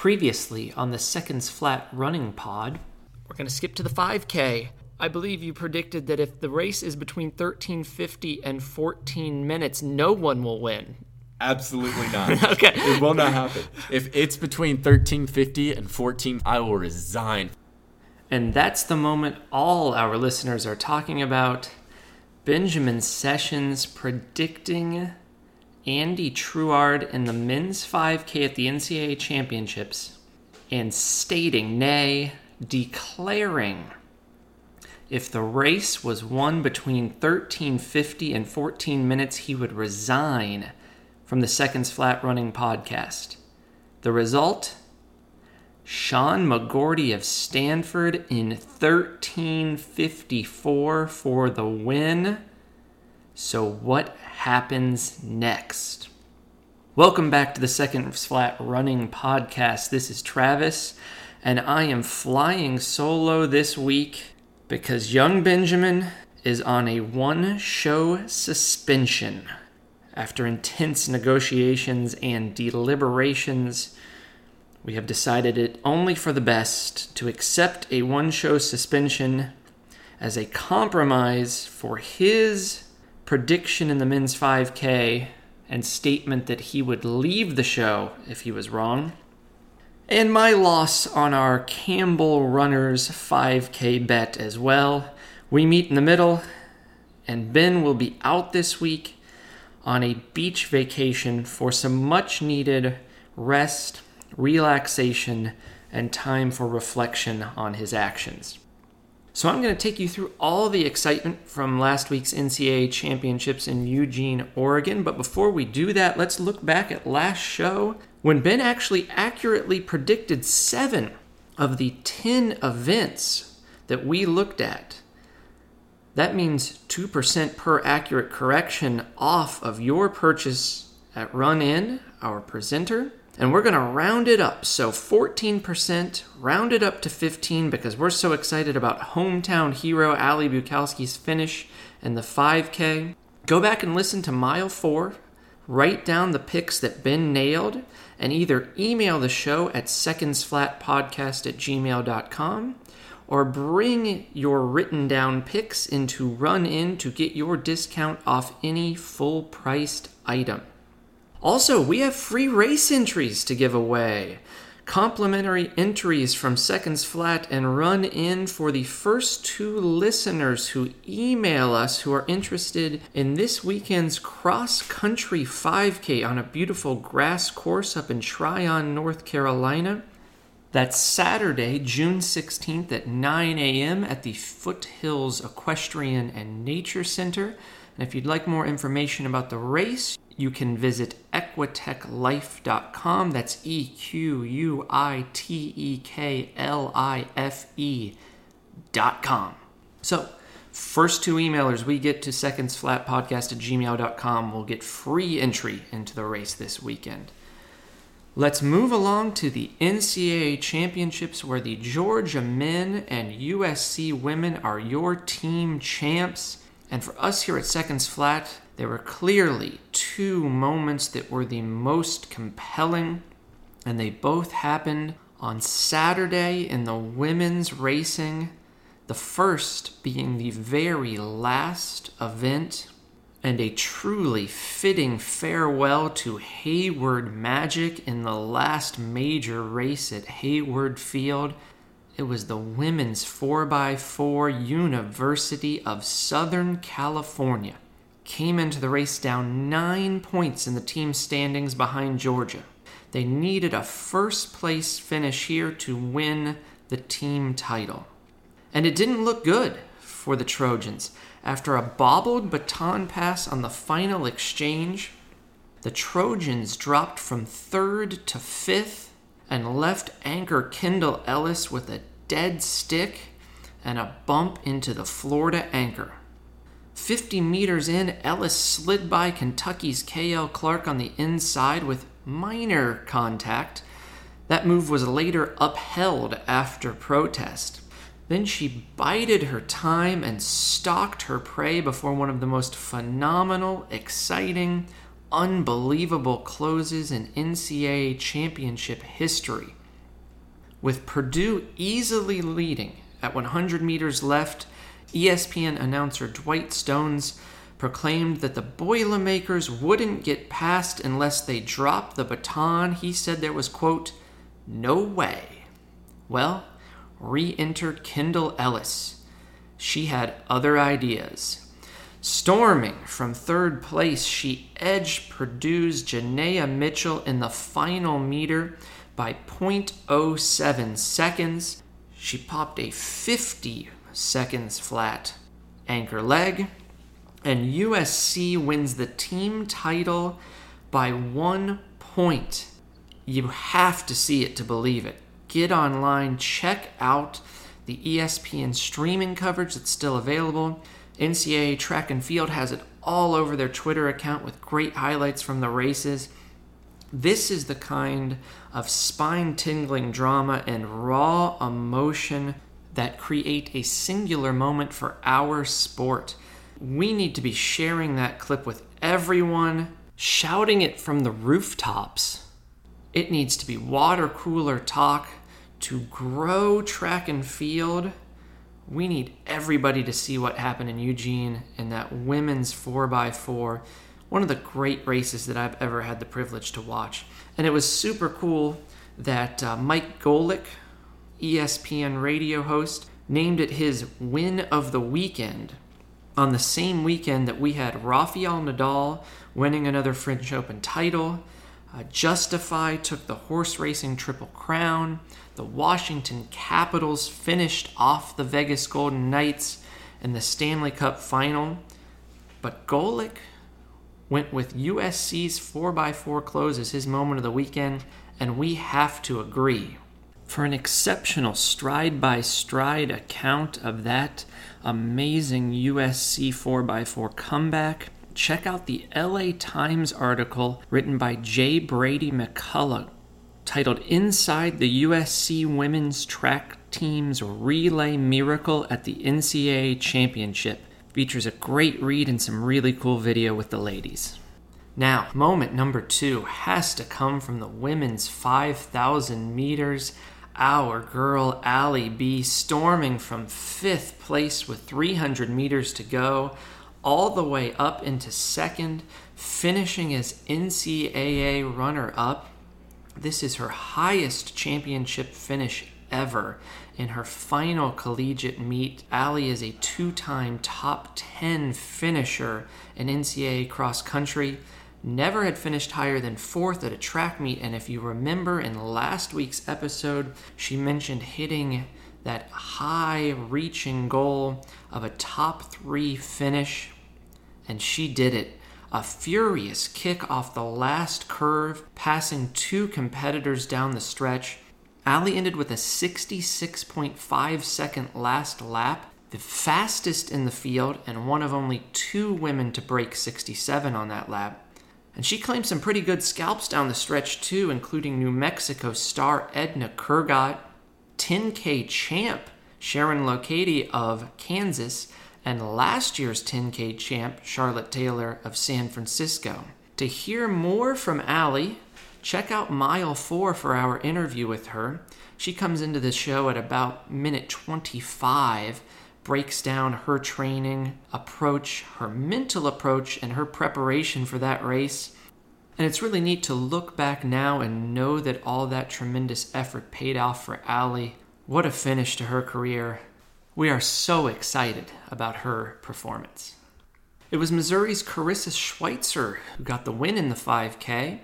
Previously on the Seconds Flat Running Pod, We're going to skip to the 5K. I believe you predicted that if the race is between 1350 and 14 minutes, no one will win. Absolutely not. Okay. It will not happen. If it's between 1350 and 14, I will resign. and that's the moment all our listeners are talking about. Benjamin Sessions predicting Andy Truard in the men's 5K at the NCAA Championships and stating, nay, declaring if the race was won between 1350 and 14 minutes, he would resign from the Seconds Flat Running podcast. The result? Sean McGorty of Stanford in 1354 for the win. So, what happens next? Welcome back to the Second Flat Running Podcast. This is Travis, and I am flying solo this week because young Benjamin is on a one show suspension. After intense negotiations and deliberations, we have decided it only for the best to accept a one show suspension as a compromise for his prediction in the men's 5K and statement that he would leave the show if he was wrong. And my loss on our Campbell Runners 5K bet as well. We meet in the middle, and Ben will be out this week on a beach vacation for some much needed rest, relaxation, and time for reflection on his actions. So, I'm going to take you through all the excitement from last week's NCAA championships in Eugene, Oregon. But before we do that, let's look back at last show when Ben actually accurately predicted seven of the 10 events that we looked at. That means 2% per accurate correction off of your purchase at Run In, our presenter. And we're going to round it up. So 14%, round it up to 15 because we're so excited about hometown hero Allie Buchalski's finish in the 5K. Go back and listen to mile four. Write down the picks that Ben nailed and either email the show at secondsflatpodcast at gmail.com or bring your written down picks into Run In to get your discount off any full priced item. Also, we have free race entries to give away. Complimentary entries from Seconds Flat and Run In for the first two listeners who email us who are interested in this weekend's cross country 5K on a beautiful grass course up in Tryon, North Carolina. That's Saturday, June 16th at 9 a.m. at the Foothills Equestrian and Nature Center. And if you'd like more information about the race, you can visit equiteklife.com. That's E Q U I T E K L I F E.com. So, first two emailers we get to secondsflatpodcast at gmail.com will get free entry into the race this weekend. Let's move along to the NCAA championships where the Georgia men and USC women are your team champs. And for us here at Seconds Flat, there were clearly two moments that were the most compelling, and they both happened on Saturday in the women's racing. The first being the very last event and a truly fitting farewell to Hayward Magic in the last major race at Hayward Field. It was the women's 4x4 University of Southern California. Came into the race down nine points in the team standings behind Georgia. They needed a first place finish here to win the team title. And it didn't look good for the Trojans. After a bobbled baton pass on the final exchange, the Trojans dropped from third to fifth and left anchor Kendall Ellis with a dead stick and a bump into the Florida anchor. 50 meters in, Ellis slid by Kentucky's Kayelle Clarke on the inside with minor contact. That move was later upheld after protest. Then she bided her time and stalked her prey before one of the most phenomenal, exciting, unbelievable closes in NCAA championship history. With Purdue easily leading at 100 meters left, ESPN announcer Dwight Stones proclaimed that the Boilermakers wouldn't get past unless they dropped the baton. He said there was, quote, no way. Well, re entered Kendall Ellis. She had other ideas. Storming from third place, she edged Purdue's Jahneya Mitchell in the final meter by 0.07 seconds. She popped a 50 seconds flat anchor leg, and USC wins the team title by one point. You have to see it to believe it. Get online, check out the ESPN streaming coverage that's still available. NCAA Track and Field has it all over their Twitter account with great highlights from the races. This is the kind of spine tingling drama and raw emotion that create a singular moment for our sport. We need to be sharing that clip with everyone, shouting it from the rooftops. It needs to be water cooler talk to grow track and field. We need everybody to see what happened in Eugene in that women's 4x4, one of the great races that I've ever had the privilege to watch. And it was super cool that uh, Mike Golic, ESPN radio host, named it his win of the weekend on the same weekend that we had Rafael Nadal winning another French Open title. Uh, Justify took the horse racing triple crown. The Washington Capitals finished off the Vegas Golden Knights in the Stanley Cup final. But Golic went with USC's 4x4 close as his moment of the weekend, and we have to agree. For an exceptional stride by stride account of that amazing USC 4x4 comeback, check out the LA Times article written by J. Brady McCollough titled Inside the USC Women's Track Team's Relay Miracle at the NCAA Championship. Features a great read and some really cool video with the ladies. Now, moment number two has to come from the women's 5,000 meters our girl Allie B storming from fifth place with 300 meters to go, all the way up into second, finishing as NCAA runner up. This is her highest championship finish ever. In her final collegiate meet, Allie is a two time top 10 finisher in NCAA cross country never had finished higher than fourth at a track meet. And if you remember in last week's episode, she mentioned hitting that high reaching goal of a top three finish. And she did it. A furious kick off the last curve, passing two competitors down the stretch. Allie ended with a 66.5 second last lap, the fastest in the field, and one of only two women to break 67 on that lap. And she claimed some pretty good scalps down the stretch, too, including New Mexico star Ednah Kurgat, 10K champ Sharon Lokedi of Kansas, and last year's 10K champ Charlotte Taylor of San Francisco. To hear more from Allie, check out mile four for our interview with her. She comes into the show at about minute 25 breaks down her training approach, her mental approach, and her preparation for that race. And it's really neat to look back now and know that all that tremendous effort paid off for Allie. What a finish to her career. We are so excited about her performance. It was Missouri's Karissa Schweizer who got the win in the 5K,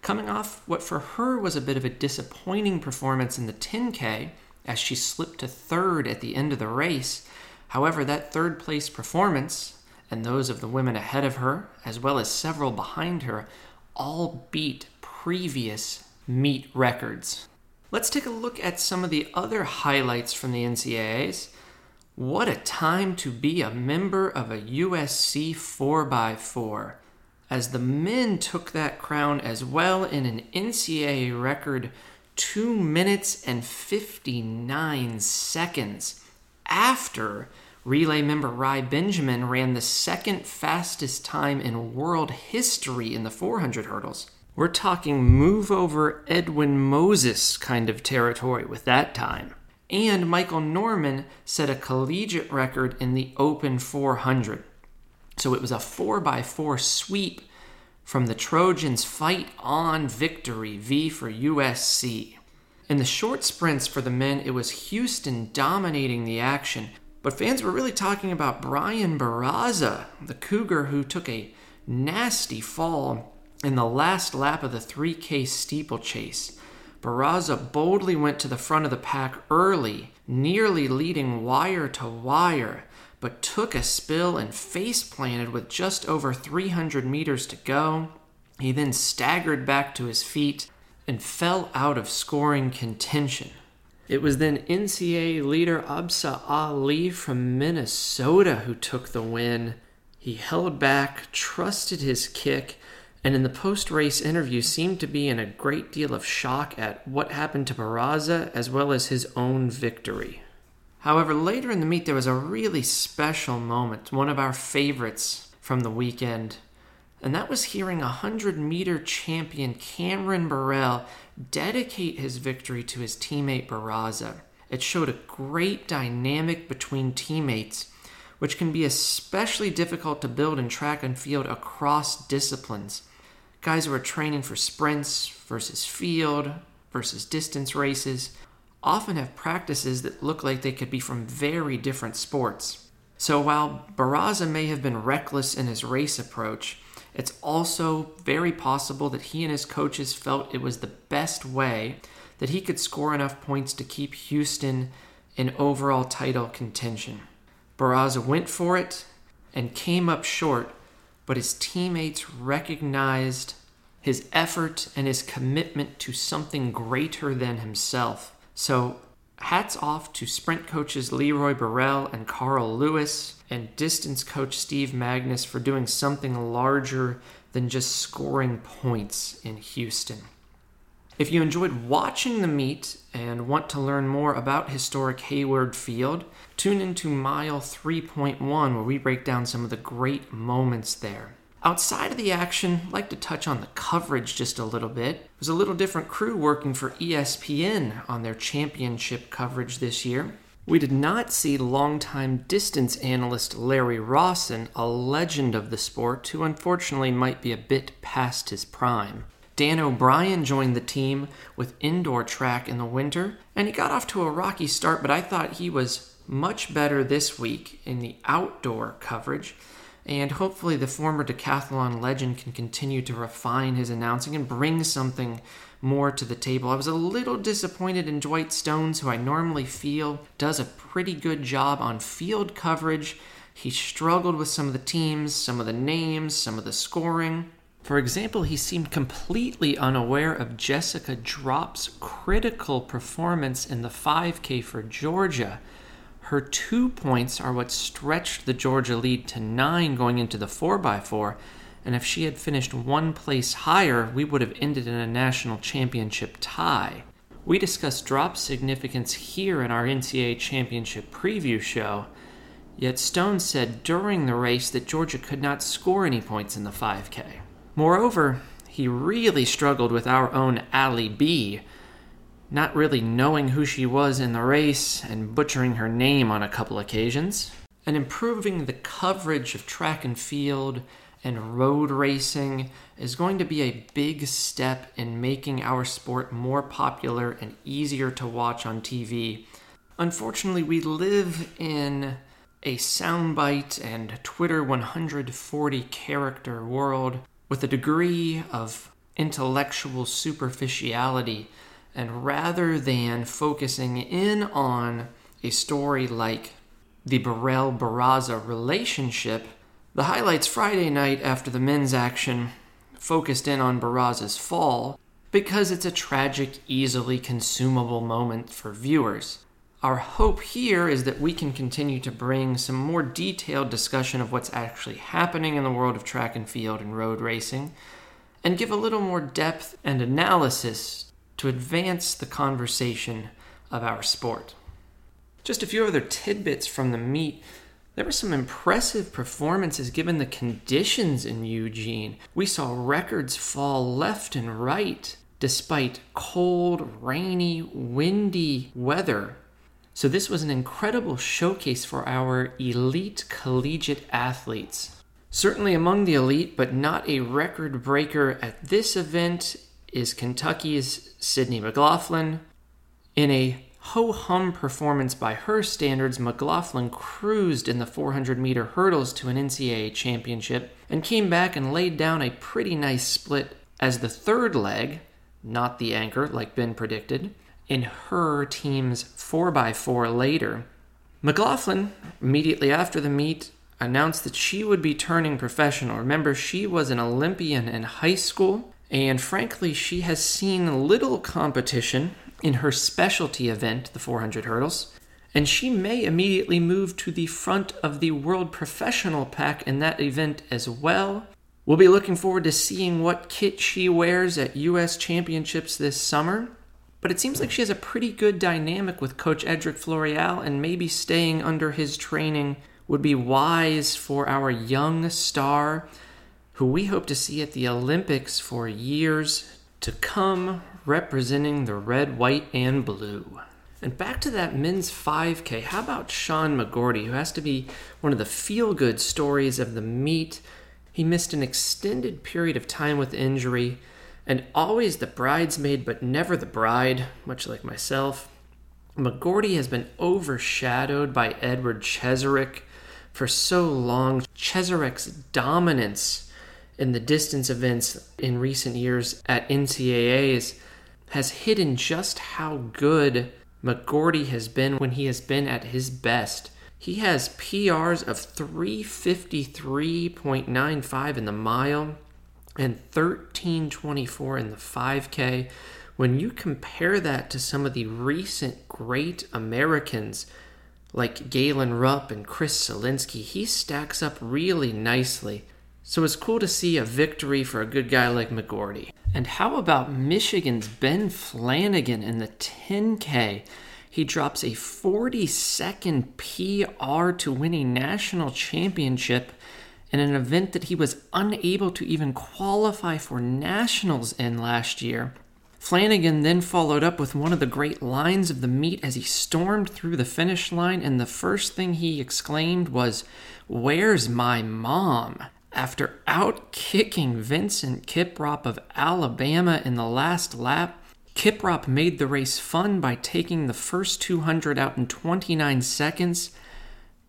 coming off what for her was a bit of a disappointing performance in the 10K as she slipped to third at the end of the race. However, that third place performance and those of the women ahead of her, as well as several behind her, all beat previous meet records. Let's take a look at some of the other highlights from the NCAAs. What a time to be a member of a USC 4x4, as the men took that crown as well in an NCAA record 2 minutes and 59 seconds after relay member Rai Benjamin ran the second fastest time in world history in the 400 hurdles. We're talking move over Edwin Moses kind of territory with that time. And Michael Norman set a collegiate record in the Open 400. So it was a 4x4 sweep from the Trojans' fight on victory, V for USC. In the short sprints for the men, it was Houston dominating the action, but fans were really talking about Brian Barraza, the Cougar who took a nasty fall in the last lap of the 3K steeplechase. Barraza boldly went to the front of the pack early, nearly leading wire to wire, but took a spill and face planted with just over 300 meters to go. He then staggered back to his feet and fell out of scoring contention. It was then NCAA leader Obsa Ali from Minnesota who took the win. He held back, trusted his kick, and in the post race interview seemed to be in a great deal of shock at what happened to Barraza as well as his own victory. However, later in the meet, there was a really special moment, one of our favorites from the weekend, and that was hearing 100 meter champion Cameron Burrell dedicate his victory to his teammate Barraza. It showed a great dynamic between teammates, which can be especially difficult to build in track and field across disciplines. Guys who are training for sprints versus field versus distance races often have practices that look like they could be from very different sports. So while Barraza may have been reckless in his race approach, it's also very possible that he and his coaches felt it was the best way that he could score enough points to keep Houston in overall title contention. Barraza went for it and came up short, but his teammates recognized his effort and his commitment to something greater than himself. So, hats off to sprint coaches Leroy Burrell and Carl Lewis and distance coach Steve Magness for doing something larger than just scoring points in Houston. If you enjoyed watching the meet and want to learn more about historic Hayward Field, tune into mile 3.1 where we break down some of the great moments there. Outside of the action, I'd like to touch on the coverage just a little bit. It was a little different crew working for ESPN on their championship coverage this year. We did not see longtime distance analyst Larry Rawson, a legend of the sport who unfortunately might be a bit past his prime. Dan O'Brien joined the team with indoor track in the winter, and he got off to a rocky start, but I thought he was much better this week in the outdoor coverage. And hopefully, the former decathlon legend can continue to refine his announcing and bring something more to the table. I was a little disappointed in Dwight Stones, who I normally feel does a pretty good job on field coverage. He struggled with some of the teams, some of the names, some of the scoring. For example, he seemed completely unaware of Jessica Drop's critical performance in the 5K for Georgia. Her two points are what stretched the Georgia lead to nine going into the 4x4, and if she had finished one place higher, we would have ended in a national championship tie. We discussed drop significance here in our NCAA championship preview show, yet Stone said during the race that Georgia could not score any points in the 5K. Moreover, he really struggled with our own Allie B, not really knowing who she was in the race and butchering her name on a couple occasions, and improving the coverage of track and field and road racing is going to be a big step in making our sport more popular and easier to watch on TV. Unfortunately, we live in a soundbite and Twitter 140 character world with a degree of intellectual superficiality. And rather than focusing in on a story like the Burrell Barraza relationship, the highlights Friday night after the men's action focused in on Barraza's fall because it's a tragic, easily consumable moment for viewers. Our hope here is that we can continue to bring some more detailed discussion of what's actually happening in the world of track and field and road racing, and give a little more depth and analysis to advance the conversation of our sport. Just a few other tidbits from the meet There were some impressive performances given the conditions in Eugene. We saw records fall left and right despite cold, rainy, windy weather. So, this was an incredible showcase for our elite collegiate athletes. Certainly among the elite, but not a record breaker at this event, is Kentucky's Sydney McLaughlin. In a ho hum performance by her standards, McLaughlin cruised in the 400 meter hurdles to an NCAA championship and came back and laid down a pretty nice split as the third leg, not the anchor like Ben predicted, in her team's 4x4 later. McLaughlin, immediately after the meet, announced that she would be turning professional. Remember, she was an Olympian in high school, and frankly, she has seen little competition in her specialty event, the 400 hurdles, and she may immediately move to the front of the World Professional Pack in that event as well. We'll be looking forward to seeing what kit she wears at US Championships this summer. But it seems like she has a pretty good dynamic with Coach Edric Floreal, and maybe staying under his training would be wise for our young star, who we hope to see at the Olympics for years to come representing the red, white, and blue. And back to that men's 5K, how about Sean McGorty, who has to be one of the feel good stories of the meet? He missed an extended period of time with injury, and always the bridesmaid, but never the bride, much like myself. McGorty has been overshadowed by Edward Cheserek for so long. Cheserek's dominance in the distance events in recent years at NCAAs has hidden just how good McGorty has been when he has been at his best. He has PRs of 353.95 in the mile and 1324 in the 5K. When you compare that to some of the recent great Americans like Galen Rupp and Chris Solinsky, he stacks up really nicely. So it's cool to see a victory for a good guy like McGorty. And how about Michigan's Ben Flanagan in the 10K? He drops a 40 second PR to win a national championship in an event that he was unable to even qualify for nationals in last year. Flanagan then followed up with one of the great lines of the meet as he stormed through the finish line, and the first thing he exclaimed was, Where's my mom? After outkicking Vincent Kiprop of Alabama in the last lap, Kiprop made the race fun by taking the first 200 out in 29 seconds,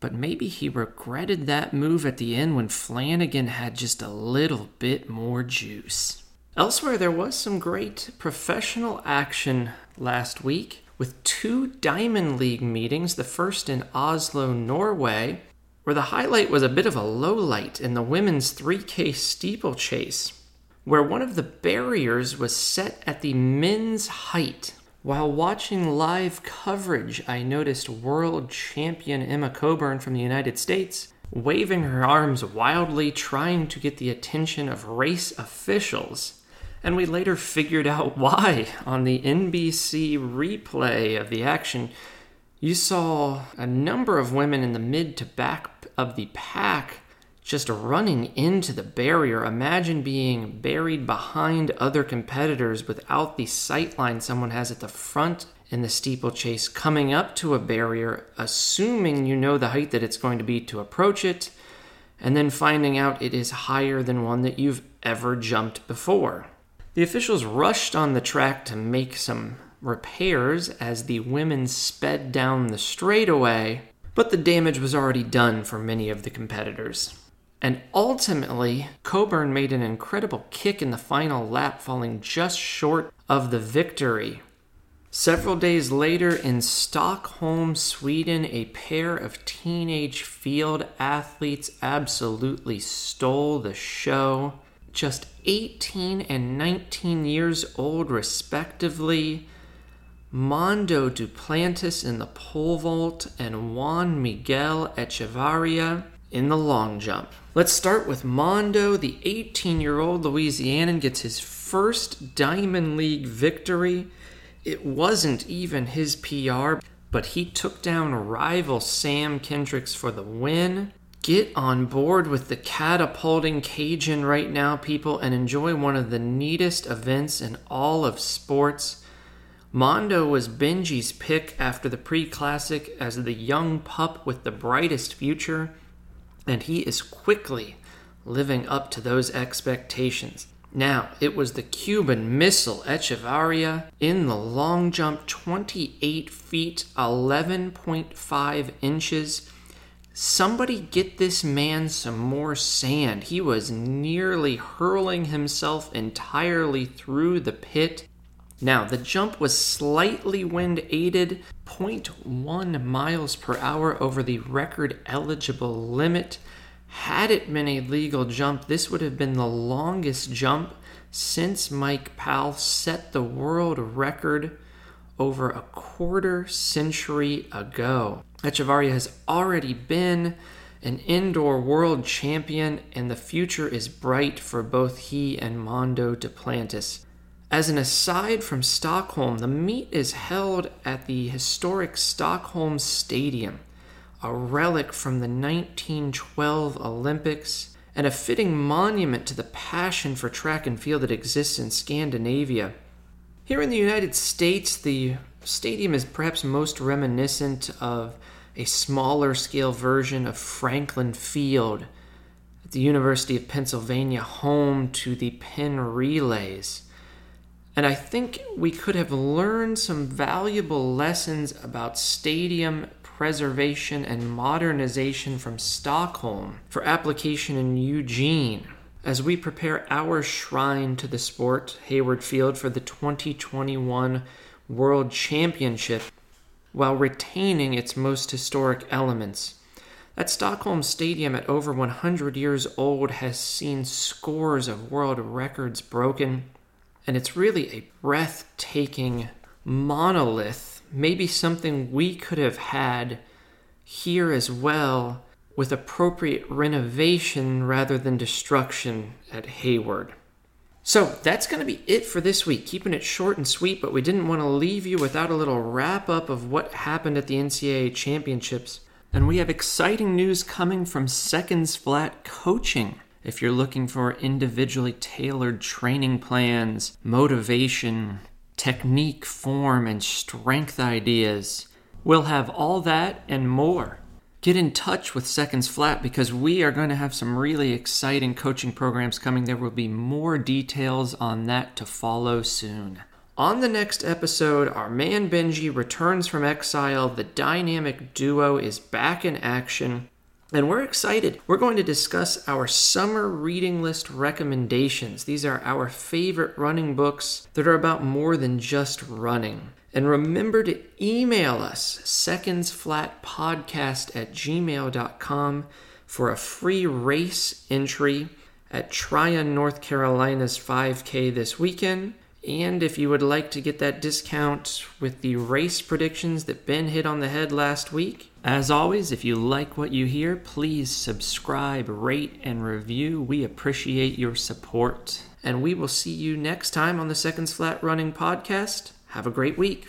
but maybe he regretted that move at the end when Flanagan had just a little bit more juice. Elsewhere, there was some great professional action last week with two Diamond League meetings, the first in Oslo, Norway, where the highlight was a bit of a low light in the women's 3K steeplechase, where one of the barriers was set at the men's height. While watching live coverage, I noticed world champion Emma Coburn from the United States waving her arms wildly, trying to get the attention of race officials. And we later figured out why on the NBC replay of the action. You saw a number of women in the mid to back of the pack just running into the barrier. Imagine being buried behind other competitors without the sight line someone has at the front in the steeplechase, coming up to a barrier, assuming you know the height that it's going to be to approach it, and then finding out it is higher than one that you've ever jumped before. The officials rushed on the track to make some repairs as the women sped down the straightaway but the damage was already done for many of the competitors. And ultimately, Coburn made an incredible kick in the final lap, falling just short of the victory. Several days later, in Stockholm, Sweden, a pair of teenage field athletes absolutely stole the show. Just 18 and 19 years old, respectively, Mondo Duplantis in the pole vault, and Juan Miguel Echevarria in the long jump. Let's start with Mondo. The 18 year old Louisianan gets his first Diamond League victory. It wasn't even his PR, but he took down rival Sam Kendricks for the win. Get on board with the catapulting Cajun right now, people, and enjoy one of the neatest events in all of sports. Mondo was Benji's pick after the pre classic as the young pup with the brightest future, and he is quickly living up to those expectations. Now, it was the Cuban missile Echevarria in the long jump, 28 feet, 11.5 inches. Somebody get this man some more sand. He was nearly hurling himself entirely through the pit. Now, the jump was slightly wind aided, 0.1 miles per hour over the record eligible limit. Had it been a legal jump, this would have been the longest jump since Mike Powell set the world record over a quarter century ago. Echevarria has already been an indoor world champion, and the future is bright for both he and Mondo Duplantis. As an aside from Stockholm, the meet is held at the historic Stockholm Stadium, a relic from the 1912 Olympics and a fitting monument to the passion for track and field that exists in Scandinavia. Here in the United States, the stadium is perhaps most reminiscent of a smaller scale version of Franklin Field at the University of Pennsylvania, home to the Penn Relays. And I think we could have learned some valuable lessons about stadium preservation and modernization from Stockholm for application in Eugene as we prepare our shrine to the sport, Hayward Field, for the 2021 World Championship while retaining its most historic elements. That Stockholm Stadium at over 100 years old has seen scores of world records broken, and it's really a breathtaking monolith, maybe something we could have had here as well with appropriate renovation rather than destruction at Hayward. So that's going to be it for this week. Keeping it short and sweet, but we didn't want to leave you without a little wrap up of what happened at the NCAA championships. And we have exciting news coming from Seconds Flat Coaching. If you're looking for individually tailored training plans, motivation, technique, form, and strength ideas, we'll have all that and more get in touch with Seconds Flat because we are going to have some really exciting coaching programs coming. There will be more details on that to follow soon. On the next episode, our man Benji returns from exile. The dynamic duo is back in action. And we're excited. We're going to discuss our summer reading list recommendations. These are our favorite running books that are about more than just running. And remember to email us, secondsflatpodcast at gmail.com, for a free race entry at Tryon, North Carolina's 5K this weekend. And if you would like to get that discount with the race predictions that Ben hit on the head last week, as always, if you like what you hear, please subscribe, rate, and review. We appreciate your support. And we will see you next time on the Seconds Flat Running Podcast. Have a great week.